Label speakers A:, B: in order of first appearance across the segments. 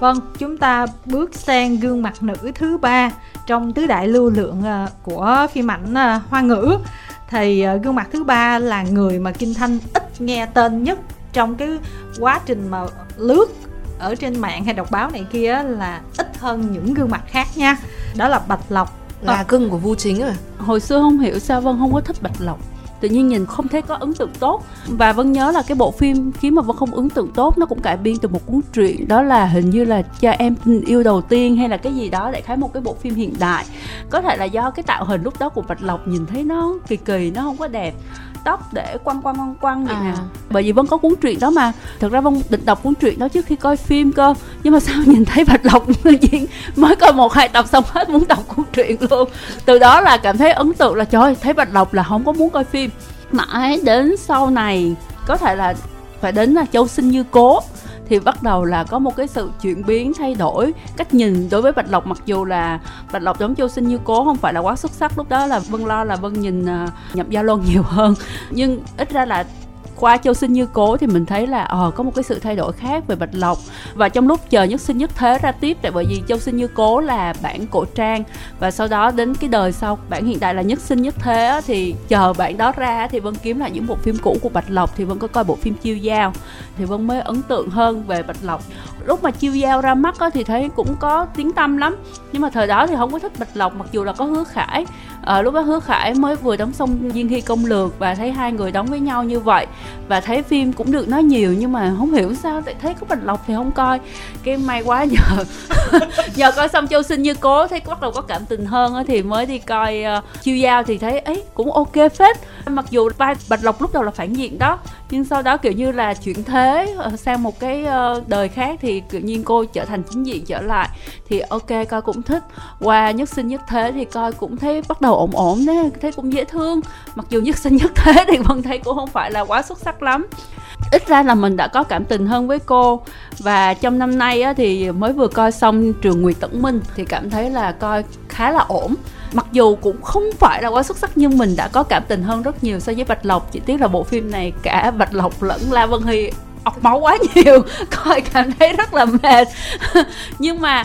A: Vâng, chúng ta bước sang gương mặt nữ thứ ba trong tứ đại lưu lượng ờ, của phim ảnh ờ, Hoa ngữ. Thì ờ, gương mặt thứ ba là người mà Kim Thanh ít nghe tên nhất trong cái quá trình mà lướt ở trên mạng hay đọc báo này kia là ít hơn những gương mặt khác nha. Đó là Bạch Lộc.
B: Là cưng của Vu Chính rồi.
C: hồi xưa không hiểu sao vân không có thích bạch lộc tự nhiên nhìn không thấy có ấn tượng tốt. Và vân nhớ là cái bộ phim khiến mà vân không ấn tượng tốt nó cũng cải biên từ một cuốn truyện. Đó là hình như là cho em tình yêu đầu tiên hay là cái gì đó đại khái một cái bộ phim hiện đại. Có thể là do cái tạo hình lúc đó của bạch lộc nhìn thấy nó kỳ kỳ, nó không có đẹp tóc để quăng quăng quăng quăng vậy
B: À.
C: nè. Bởi vì vân có cuốn truyện đó mà. Thực ra vân định đọc cuốn truyện đó trước khi coi phim cơ. Nhưng mà sao nhìn thấy bạch lộc diễn mới coi một hai tập xong hết muốn đọc cuốn truyện luôn. Từ đó là cảm thấy ấn tượng là trời thấy bạch lộc là không có muốn coi phim. Mãi đến sau này có thể là phải đến là châu sinh như cố thì bắt đầu là có một cái sự chuyển biến, thay đổi. Cách nhìn đối với bạch lộc mặc dù là bạch lộc giống châu sinh như cố, không phải là quá xuất sắc, lúc đó là vân lo là vân nhìn à, nhập gia luân nhiều hơn. Nhưng ít ra là qua châu sinh như cố thì mình thấy là ờ có một cái sự thay đổi khác về bạch lộc. Và trong lúc chờ nhất sinh nhất thế ra tiếp tại bởi vì châu sinh như cố là bản cổ trang. Và sau đó đến cái đời sau bản hiện tại là nhất sinh nhất thế thì chờ bản đó ra thì vân kiếm lại những bộ phim cũ của bạch lộc thì vân có coi bộ phim chiêu giao. Thì vân mới ấn tượng hơn về bạch lộc lúc mà chiêu giao ra mắt á, thì thấy cũng có tiếng tâm lắm. Nhưng mà thời đó thì không có thích bạch lộc mặc dù là có hứa khải. À, lúc đó hứa khải mới vừa đóng xong diên hy công lược và thấy hai người đóng với nhau như vậy. Và thấy phim cũng được nói nhiều nhưng mà không hiểu sao tại thấy có bạch lộc thì không coi. Cái may quá nhờ. Nhờ coi xong châu sinh như cố thấy bắt đầu có cảm tình hơn á, thì mới đi coi uh, chiêu giao thì thấy ấy cũng ok phết mặc dù vai bạch lộc lúc đầu là phản diện đó, nhưng sau đó kiểu như là chuyển thế ờ, sang một cái ờ, đời khác thì tự nhiên cô trở thành chính diện trở lại. Thì ok, coi cũng thích. Qua nhất sinh nhất thế thì coi cũng thấy bắt đầu ổn ổn đấy thấy cũng dễ thương. Mặc dù nhất sinh nhất thế thì vẫn thấy cũng không phải là quá xuất sắc lắm ít ra là mình đã có cảm tình hơn với cô. Và trong năm nay á, thì mới vừa coi xong trường Nguyệt Tẩn Minh thì cảm thấy là coi khá là ổn. Mặc dù cũng không phải là quá xuất sắc nhưng mình đã có cảm tình hơn rất nhiều so với Bạch Lộc. Chỉ tiếc là bộ phim này cả Bạch Lộc lẫn La Vân Hy ọc máu quá nhiều coi cảm thấy rất là mệt. Nhưng mà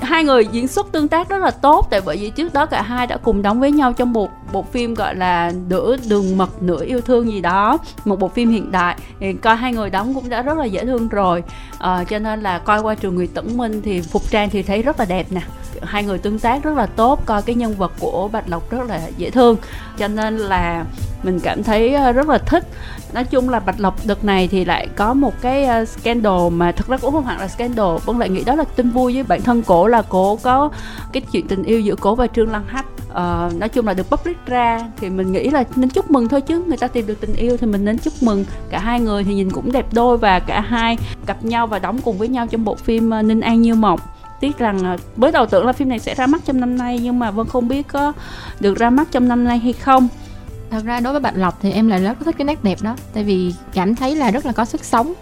C: hai người diễn xuất tương tác rất là tốt tại bởi vì trước đó cả hai đã cùng đóng với nhau trong một bộ phim gọi là nửa đường mật nửa yêu thương gì đó một bộ phim hiện đại. Thì coi hai người đóng cũng đã rất là dễ thương rồi. À, cho nên là coi qua trường người Tẩn Minh thì phục trang thì thấy rất là đẹp nè hai người tương tác rất là tốt coi cái nhân vật của Bạch Lộc rất là dễ thương. Cho nên là mình cảm thấy ờ, rất là thích. Nói chung là bạch lộc đợt này thì lại có một cái ờ, scandal mà thật ra cũng không hẳn là scandal vân lại nghĩ đó là tin vui với bản thân cổ là cổ có cái chuyện tình yêu giữa cổ và trương lăng hách. Uh, nói chung là được public ra thì mình nghĩ là nên chúc mừng thôi chứ. Người ta tìm được tình yêu thì mình nên chúc mừng. Cả hai người thì nhìn cũng đẹp đôi và cả hai gặp nhau và đóng cùng với nhau trong bộ phim ninh an như mộng tiếc rằng ờ, mới đầu tưởng là phim này sẽ ra mắt trong năm nay nhưng mà vân không biết có được ra mắt trong năm nay hay không.
D: Thật ra đối với bạch lộc thì em lại rất thích cái nét đẹp đó tại vì cảm thấy là rất là có sức sống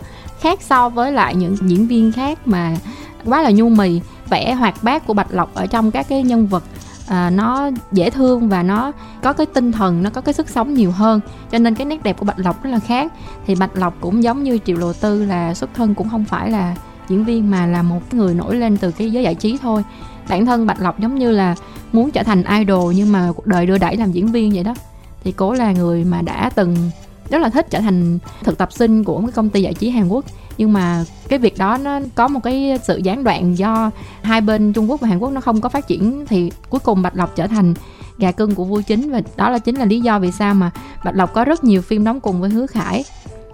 D: khác so với lại những diễn viên khác mà quá là nhu mì vẻ hoạt bát của bạch lộc ở trong các cái nhân vật à, nó dễ thương và nó có cái tinh thần nó có cái sức sống nhiều hơn. Cho nên cái nét đẹp của bạch lộc rất là khác. Thì bạch lộc cũng giống như triệu lộ tư là xuất thân cũng không phải là diễn viên mà là một người nổi lên từ cái giới giải trí thôi. Bản thân bạch lộc giống như là muốn trở thành idol nhưng mà cuộc đời đưa đẩy làm diễn viên vậy đó. Thì cô là người mà đã từng rất là thích trở thành thực tập sinh của một cái công ty giải trí Hàn Quốc. Nhưng mà cái việc đó nó có một cái sự gián đoạn do hai bên Trung Quốc và Hàn Quốc nó không có phát triển. Thì cuối cùng Bạch Lộc trở thành gà cưng của vua chính và đó là chính là lý do vì sao mà Bạch Lộc có rất nhiều phim đóng cùng với Hứa Khải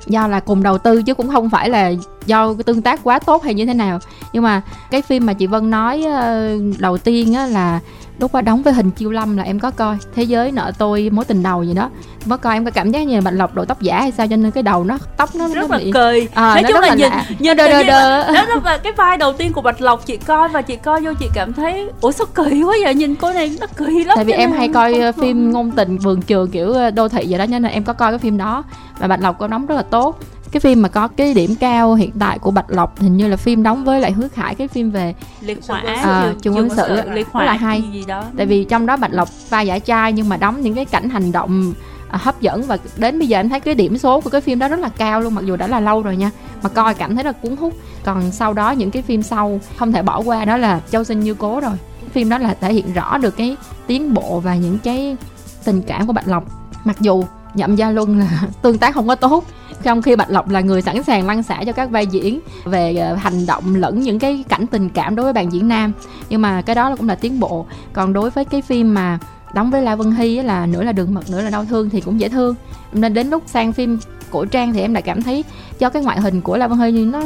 D: do là cùng đầu tư chứ cũng không phải là do tương tác quá tốt hay như thế nào. Nhưng mà cái phim mà chị Vân nói ờ, đầu tiên á là lúc mà đóng với hình chiêu lâm là em có coi thế giới nợ tôi mối tình đầu gì đó. Có coi em có cảm giác như là bạch lộc đội tóc giả hay sao cho nên cái đầu nó tóc nó
C: rất
D: nó
C: là
D: bị
C: cười.
D: À,
C: nói
D: nó
C: chung là
D: là
C: nhìn
D: lạ.
C: nhìn
D: Đơ, đơ, đơ.
C: là- đó là cái vai đầu tiên của bạch lộc chị coi và chị coi vô chị cảm thấy ủa sao kỳ quá vậy? Nhìn cô này nó kỳ lắm
D: tại vì em hay
C: là
D: coi
C: không-
D: ờ, phim ngôn tình vườn trường kiểu ờ, đô thị vậy đó cho nên em có coi cái phim đó. Và bạch lộc có đóng rất là tốt cái phim mà có cái điểm cao hiện tại của bạch lộc hình như là phim đóng với lại hứa khải cái phim về
C: liệt hỏa
D: À,
C: trường-
D: quân sự
C: hỏa
D: là hay.
C: gì đó.
D: Tại vì trong đó bạch lộc vai giả trai nhưng mà đóng những cái cảnh hành động à, hấp dẫn và đến bây giờ em thấy cái điểm số của cái phim đó rất là cao luôn mặc dù đã là lâu rồi nha mà coi cảm thấy là cuốn hút. Còn sau đó những cái phim sau không thể bỏ qua đó là châu sinh như cố rồi. Phim đó là thể hiện rõ được cái tiến bộ và những cái tình cảm của bạch lộc. Mặc dù nhậm gia luân là tương tác không có tốt. Trong khi bạch lộc là người sẵn sàng lăn xả cho các vai diễn về ờ, hành động lẫn những cái cảnh tình cảm đối với bạn diễn nam. Nhưng mà cái đó cũng là tiến bộ. Còn đối với cái phim mà đóng với la vân hy là nửa là đường mật, nửa là đau thương thì cũng dễ thương. Nên đến lúc sang phim cổ trang thì em lại cảm thấy do cái ngoại hình của la vân hy nó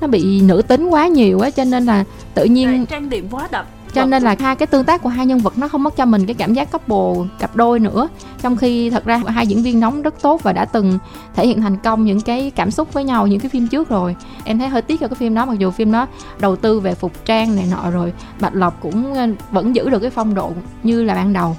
D: nó bị nữ tính quá nhiều á, cho nên là tự nhiên
C: trang điểm quá đậm
D: cho nên là hai cái tương tác của hai nhân vật nó không mất cho mình cái cảm giác couple cặp đôi nữa. Trong khi thật ra hai diễn viên đóng rất tốt và đã từng thể hiện thành công những cái cảm xúc với nhau những cái phim trước rồi. Em thấy hơi tiếc cho cái phim đó mặc dù phim đó đầu tư về phục trang này nọ rồi bạch lộc cũng ờ, vẫn giữ được cái phong độ như là ban đầu.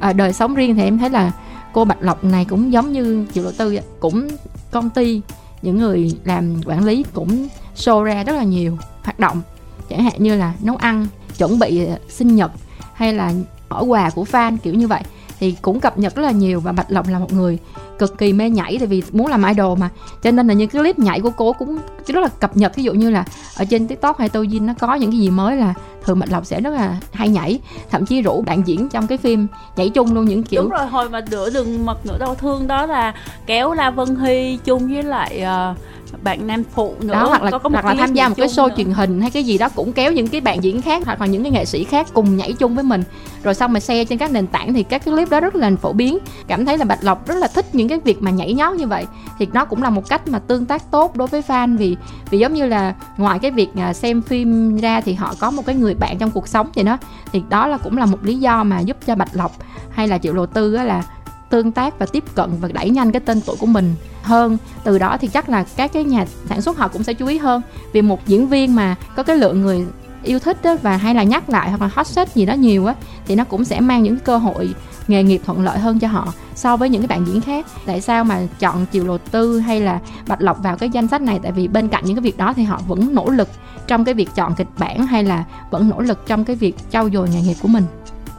D: À, đời sống riêng thì em thấy là cô bạch lộc này cũng giống như triệu lộ tư cũng công ty những người làm quản lý cũng show ra rất là nhiều hoạt động chẳng hạn như là nấu ăn chuẩn bị ờ, sinh nhật hay là bỏ quà của fan kiểu như vậy. Thì cũng cập nhật rất là nhiều và bạch lộc là một người cực kỳ mê nhảy tại vì muốn làm idol mà. Cho nên là những cái clip nhảy của cô cũng rất là cập nhật. Ví dụ như là ở trên tiktok hay Douyin nó có những cái gì mới là thường bạch lộc sẽ rất là hay nhảy. Thậm chí rủ bạn diễn trong cái phim nhảy chung luôn những kiểu
C: đúng rồi hồi mà nửa đường mật nửa đau thương đó là kéo la vân hy chung với lại uh, bạn nam phụ nữa
D: đó hoặc là có, có hoặc là tham gia một cái show nữa. truyền hình hay cái gì đó cũng kéo những cái bạn diễn khác hoặc là những cái nghệ sĩ khác cùng nhảy chung với mình. Rồi xong mà share trên các nền tảng thì các cái clip đó rất là phổ biến. Cảm thấy là bạch lộc rất là thích những cái việc mà nhảy nhót như vậy. Thì nó cũng là một cách mà tương tác tốt đối với fan vì vì giống như là ngoài cái việc à, xem phim ra thì họ có một cái người bạn trong cuộc sống thì nó thì đó là cũng là một lý do mà giúp cho bạch lộc hay là triệu lộ tư là tương tác và tiếp cận và đẩy nhanh cái tên tuổi của mình hơn. Từ đó thì chắc là các cái nhà sản xuất họ cũng sẽ chú ý hơn. Vì một diễn viên mà có cái lượng người yêu thích đó và hay là nhắc lại hoặc là hot search gì đó nhiều á, thì nó cũng sẽ mang những cơ hội, nghề nghiệp thuận lợi hơn cho họ so với những cái bạn diễn khác. Tại sao mà chọn chiều lộ tư hay là bạch lộc vào cái danh sách này? Tại vì bên cạnh những cái việc đó thì họ vẫn nỗ lực trong cái việc chọn kịch bản hay là vẫn nỗ lực trong cái việc trau dồi nghề nghiệp của mình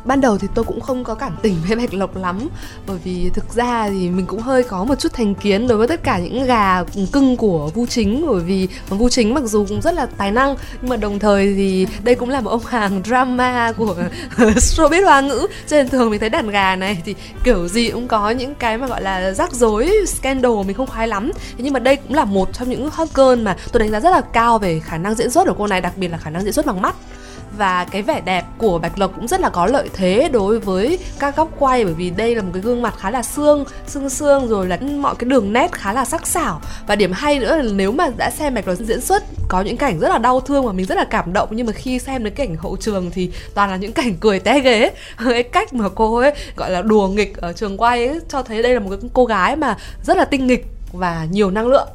B: ban đầu thì tôi cũng không có cảm tình với bạch lộc lắm, bởi vì thực ra thì mình cũng hơi có một chút thành kiến đối với tất cả những gà cưng của vu chính, bởi vì vu chính mặc dù cũng rất là tài năng, nhưng mà đồng thời thì đây cũng là một ông hàng drama của showbiz hoa ngữ. Cho nên thường mình thấy đàn gà này thì kiểu gì cũng có những cái mà gọi là rắc rối, scandal mình không khoái lắm. Thế nhưng mà đây cũng là một trong những hot girl mà tôi đánh giá rất là cao về khả năng diễn xuất của cô này, đặc biệt là khả năng diễn xuất bằng mắt và cái vẻ đẹp của bạch lộc cũng rất là có lợi thế đối với các góc quay, bởi vì đây là một cái gương mặt khá là xương xương xương, rồi là mọi cái đường nét khá là sắc sảo. Và điểm hay nữa là nếu mà đã xem bạch lộc diễn xuất, có những cảnh rất là đau thương và mình rất là cảm động. Nhưng mà khi xem đến cảnh hậu trường thì toàn là những cảnh cười té ghế. Cái cách mà cô ấy gọi là đùa nghịch ở trường quay ấy cho thấy đây là một cái cô gái mà rất là tinh nghịch và nhiều năng lượng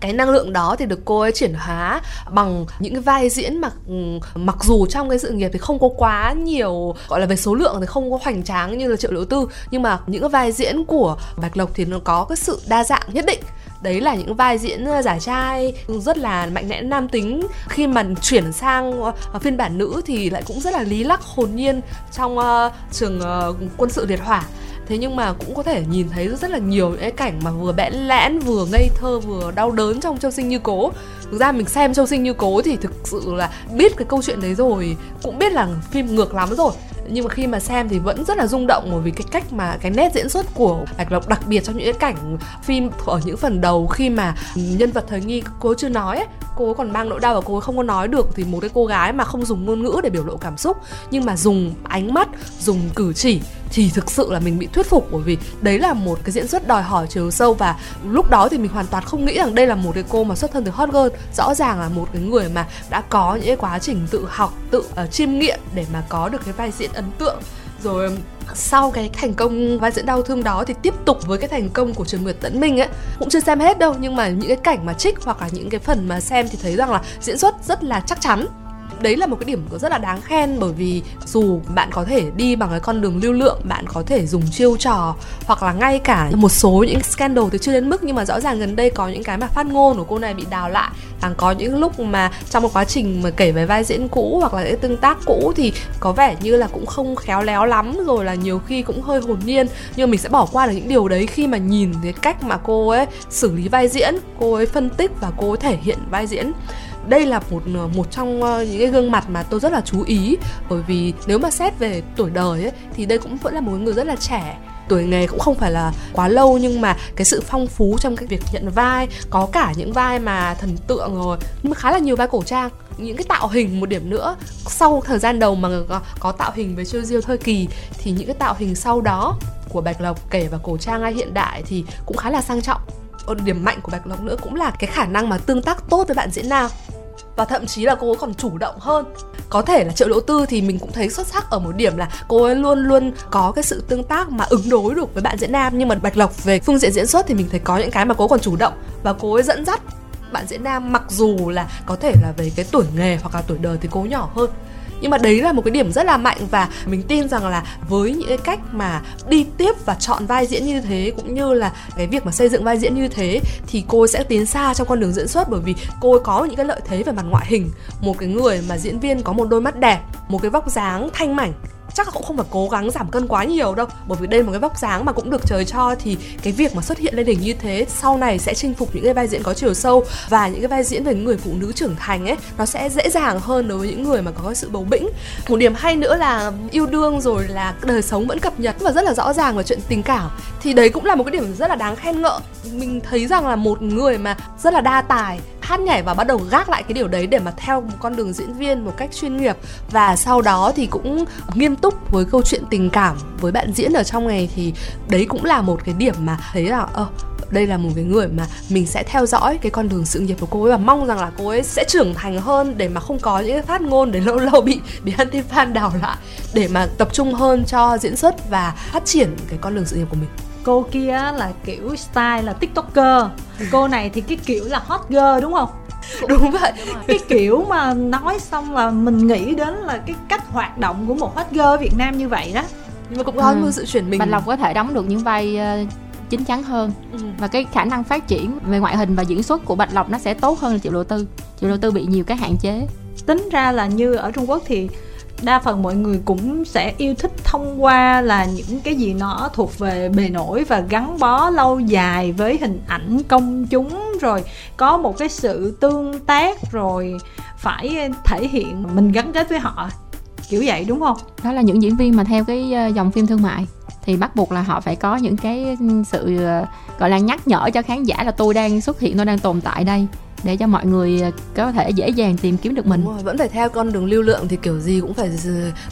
B: cái năng lượng đó thì được cô ấy chuyển hóa bằng những cái vai diễn mà ừ, mặc dù trong cái sự nghiệp thì không có quá nhiều gọi là về số lượng thì không có hoành tráng như là triệu liễu tư nhưng mà những cái vai diễn của bạch lộc thì nó có cái sự đa dạng nhất định. Đấy là những vai diễn ờ, giả trai rất là mạnh mẽ nam tính. Khi mà chuyển sang ờ, phiên bản nữ thì lại cũng rất là lý lắc hồn nhiên trong uh, trường uh, quân sự liệt hỏa thế nhưng mà cũng có thể nhìn thấy rất là nhiều những cái cảnh mà vừa bẽn lẽn vừa ngây thơ vừa đau đớn trong châu sinh như cố. Thực ra mình xem châu sinh như cố thì thực sự là biết cái câu chuyện đấy rồi cũng biết là phim ngược lắm rồi. Nhưng mà khi mà xem thì vẫn rất là rung động bởi vì cái cách mà cái nét diễn xuất của bạch lộc đặc biệt trong những cái cảnh phim ở những phần đầu khi mà nhân vật thời nghi cố chưa nói ấy, cô còn mang nỗi đau và cô không có nói được thì một cái cô gái mà không dùng ngôn ngữ để biểu lộ cảm xúc nhưng mà dùng ánh mắt dùng cử chỉ thì thực sự là mình bị thuyết phục bởi vì đấy là một cái diễn xuất đòi hỏi chiều sâu và lúc đó thì mình hoàn toàn không nghĩ rằng đây là một cái cô mà xuất thân từ hot girl. Rõ ràng là một cái người mà đã có những cái quá trình tự học tự uh, chiêm nghiệm để mà có được cái vai diễn ấn tượng. Rồi sau cái thành công vai diễn đau thương đó thì tiếp tục với cái thành công của Trường Nguyệt Tấn Minh ấy. Cũng chưa xem hết đâu nhưng mà những cái cảnh mà trích hoặc là những cái phần mà xem thì thấy rằng là diễn xuất rất là chắc chắn đấy là một cái điểm rất là đáng khen bởi vì dù bạn có thể đi bằng cái con đường lưu lượng, bạn có thể dùng chiêu trò hoặc là ngay cả một số những scandal thì chưa đến mức nhưng mà rõ ràng gần đây có những cái mà phát ngôn của cô này bị đào lại. Càng có những lúc mà trong một quá trình mà kể về vai diễn cũ hoặc là cái tương tác cũ thì có vẻ như là cũng không khéo léo lắm, rồi là nhiều khi cũng hơi hồn nhiên. Nhưng mình sẽ bỏ qua được những điều đấy khi mà nhìn cái cách mà cô ấy xử lý vai diễn, cô ấy phân tích và cô ấy thể hiện vai diễn đây là một ờ, một trong ờ, những cái gương mặt mà tôi rất là chú ý. Bởi vì nếu mà xét về tuổi đời ấy thì đây cũng vẫn là một người rất là trẻ. Tuổi nghề cũng không phải là quá lâu nhưng mà cái sự phong phú trong cái việc nhận vai có cả những vai mà thần tượng rồi nhưng mà khá là nhiều vai cổ trang. Những cái tạo hình một điểm nữa sau thời gian đầu mà có, có tạo hình với chiêu diêu thời kỳ thì những cái tạo hình sau đó của bạch lộc kể và cổ trang hay hiện đại thì cũng khá là sang trọng. Điểm mạnh của bạch lộc nữa cũng là cái khả năng mà tương tác tốt với bạn diễn nào và thậm chí là cô ấy còn chủ động hơn. Có thể là triệu đỗ tư thì mình cũng thấy xuất sắc ở một điểm là cô ấy luôn luôn có cái sự tương tác mà ứng đối được với bạn diễn nam. Nhưng mà bạch lộc về phương diện diễn xuất thì mình thấy có những cái mà cô ấy còn chủ động và cô ấy dẫn dắt bạn diễn nam, mặc dù là có thể là về cái tuổi nghề hoặc là tuổi đời thì cô nhỏ hơn nhưng mà đấy là một cái điểm rất là mạnh và mình tin rằng là với những cái cách mà đi tiếp và chọn vai diễn như thế, cũng như là cái việc mà xây dựng vai diễn như thế, thì cô sẽ tiến xa trong con đường diễn xuất. Bởi vì cô có những cái lợi thế về mặt ngoại hình. Một cái người mà diễn viên có một đôi mắt đẹp, một cái vóc dáng thanh mảnh chắc là cũng không phải cố gắng giảm cân quá nhiều đâu. Bởi vì đây là một cái vóc dáng mà cũng được trời cho thì cái việc mà xuất hiện lên đỉnh như thế sau này sẽ chinh phục những cái vai diễn có chiều sâu và những cái vai diễn về người phụ nữ trưởng thành ấy, nó sẽ dễ dàng hơn đối với những người mà có sự bầu bĩnh. Một điểm hay nữa là yêu đương rồi là đời sống vẫn cập nhật và rất là rõ ràng về chuyện tình cảm thì đấy cũng là một cái điểm rất là đáng khen ngợi. Mình thấy rằng là một người mà rất là đa tài hát nhảy và bắt đầu gác lại cái điều đấy để mà theo một con đường diễn viên một cách chuyên nghiệp. Và sau đó thì cũng nghiêm túc với câu chuyện tình cảm với bạn diễn ở trong này thì đấy cũng là một cái điểm mà thấy là, ơ, đây là một cái người mà mình sẽ theo dõi cái con đường sự nghiệp của cô ấy và mong rằng là cô ấy sẽ trưởng thành hơn để mà không có những cái phát ngôn để lâu lâu bị bị anti fan đào lại để mà tập trung hơn cho diễn xuất và phát triển cái con đường sự nghiệp của mình
A: cô kia là kiểu style là tiktoker. Cô này thì cái kiểu là hot girl đúng không?
B: Đúng vậy.
A: Cái kiểu mà nói xong là mình nghĩ đến là cái cách hoạt động của một hot girl ở Việt Nam như vậy đó.
B: Nhưng mà cũng có ừ. sự chuyển mình.
D: Bạch Lộc có thể đóng được những vai uh, chính chắn hơn. Ừ. và cái khả năng phát triển về ngoại hình và diễn xuất của Bạch Lộc nó sẽ tốt hơn là Triệu Lộ Tư. Triệu Lộ Tư bị nhiều cái hạn chế.
A: Tính ra là như ở Trung Quốc thì đa phần mọi người cũng sẽ yêu thích thông qua là những cái gì nó thuộc về bề nổi và gắn bó lâu dài với hình ảnh công chúng. Rồi có một cái sự tương tác rồi phải thể hiện, mình gắn kết với họ, kiểu vậy, đúng không?
D: Đó là những diễn viên mà theo cái ờ, dòng phim thương mại. Thì bắt buộc là họ phải có những cái ừ, sự ờ, gọi là nhắc nhở cho khán giả là tôi đang xuất hiện, tôi đang tồn tại đây để cho mọi người ờ, có thể dễ dàng tìm kiếm được mình.
B: Rồi, vẫn phải theo con đường lưu lượng thì kiểu gì cũng phải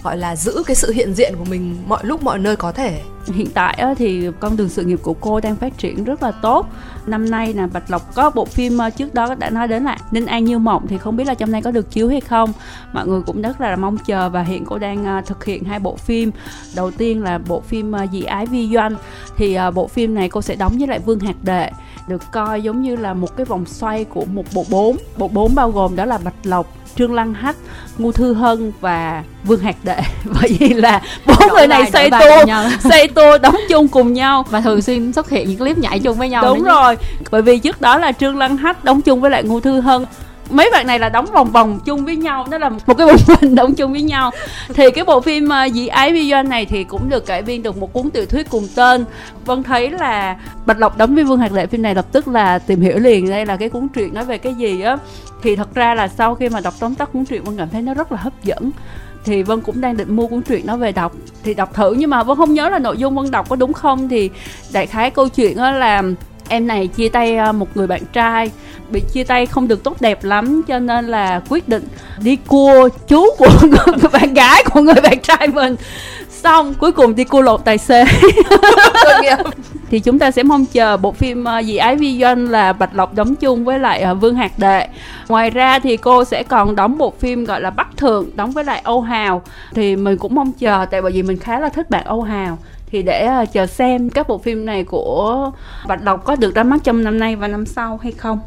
B: gọi là giữ cái sự hiện diện của mình mọi lúc mọi nơi có thể.
C: Hiện tại thì con đường sự nghiệp của cô đang phát triển rất là tốt. Năm nay là bạch lộc có bộ phim trước đó đã nói đến là ninh an như mộng thì không biết là trong nay có được chiếu hay không. Mọi người cũng rất là mong chờ và hiện cô đang ờ, thực hiện hai bộ phim. Đầu tiên là bộ phim dị ái vi doanh thì bộ phim này cô sẽ đóng với lại vương hạt đệ được coi giống như là một cái vòng xoay của một bộ bốn. Bộ bốn bao gồm đó là bạch lộc trương lăng hách ngô thư hân và vương hạt đệ. Bởi vì là bốn người này xây tour xây tour đóng chung cùng nhau.
D: Và thường xuyên xuất hiện những clip nhảy chung với nhau
C: đúng rồi bởi vì trước đó là trương lăng hách đóng chung với lại ngô thư hân mấy bạn này là đóng vòng vòng chung với nhau đó là một cái bộ phim đóng chung với nhau. Thì cái bộ phim ờ, dị ái vi doanh này thì cũng được cải biên được một cuốn tiểu thuyết cùng tên. Vân thấy là bạch lộc đóng với vương hạt lệ, phim này lập tức là tìm hiểu liền đây là cái cuốn truyện nói về cái gì á. Thì thật ra là sau khi mà đọc tóm tắt cuốn truyện, vân cảm thấy nó rất là hấp dẫn. Thì vân cũng đang định mua cuốn truyện nó về đọc. Thì đọc thử, nhưng mà vân không nhớ là nội dung vân đọc có đúng không. Thì đại khái câu chuyện là em này chia tay ờ, một người bạn trai. Bị chia tay không được tốt đẹp lắm cho nên là quyết định đi cua chú của người bạn gái của người bạn trai mình. Xong cuối cùng đi cua lột tài xế. Thì chúng ta sẽ mong chờ bộ phim dị ái vi doanh là bạch lộc đóng chung với lại uh, vương hạt đệ. Ngoài ra thì cô sẽ còn đóng bộ phim gọi là bắc thượng đóng với lại âu hào. Thì mình cũng mong chờ tại bởi vì mình khá là thích bạn âu hào thì để uh, chờ xem các bộ phim này của Bạch Lộc có được ra mắt trong năm nay và năm sau hay không.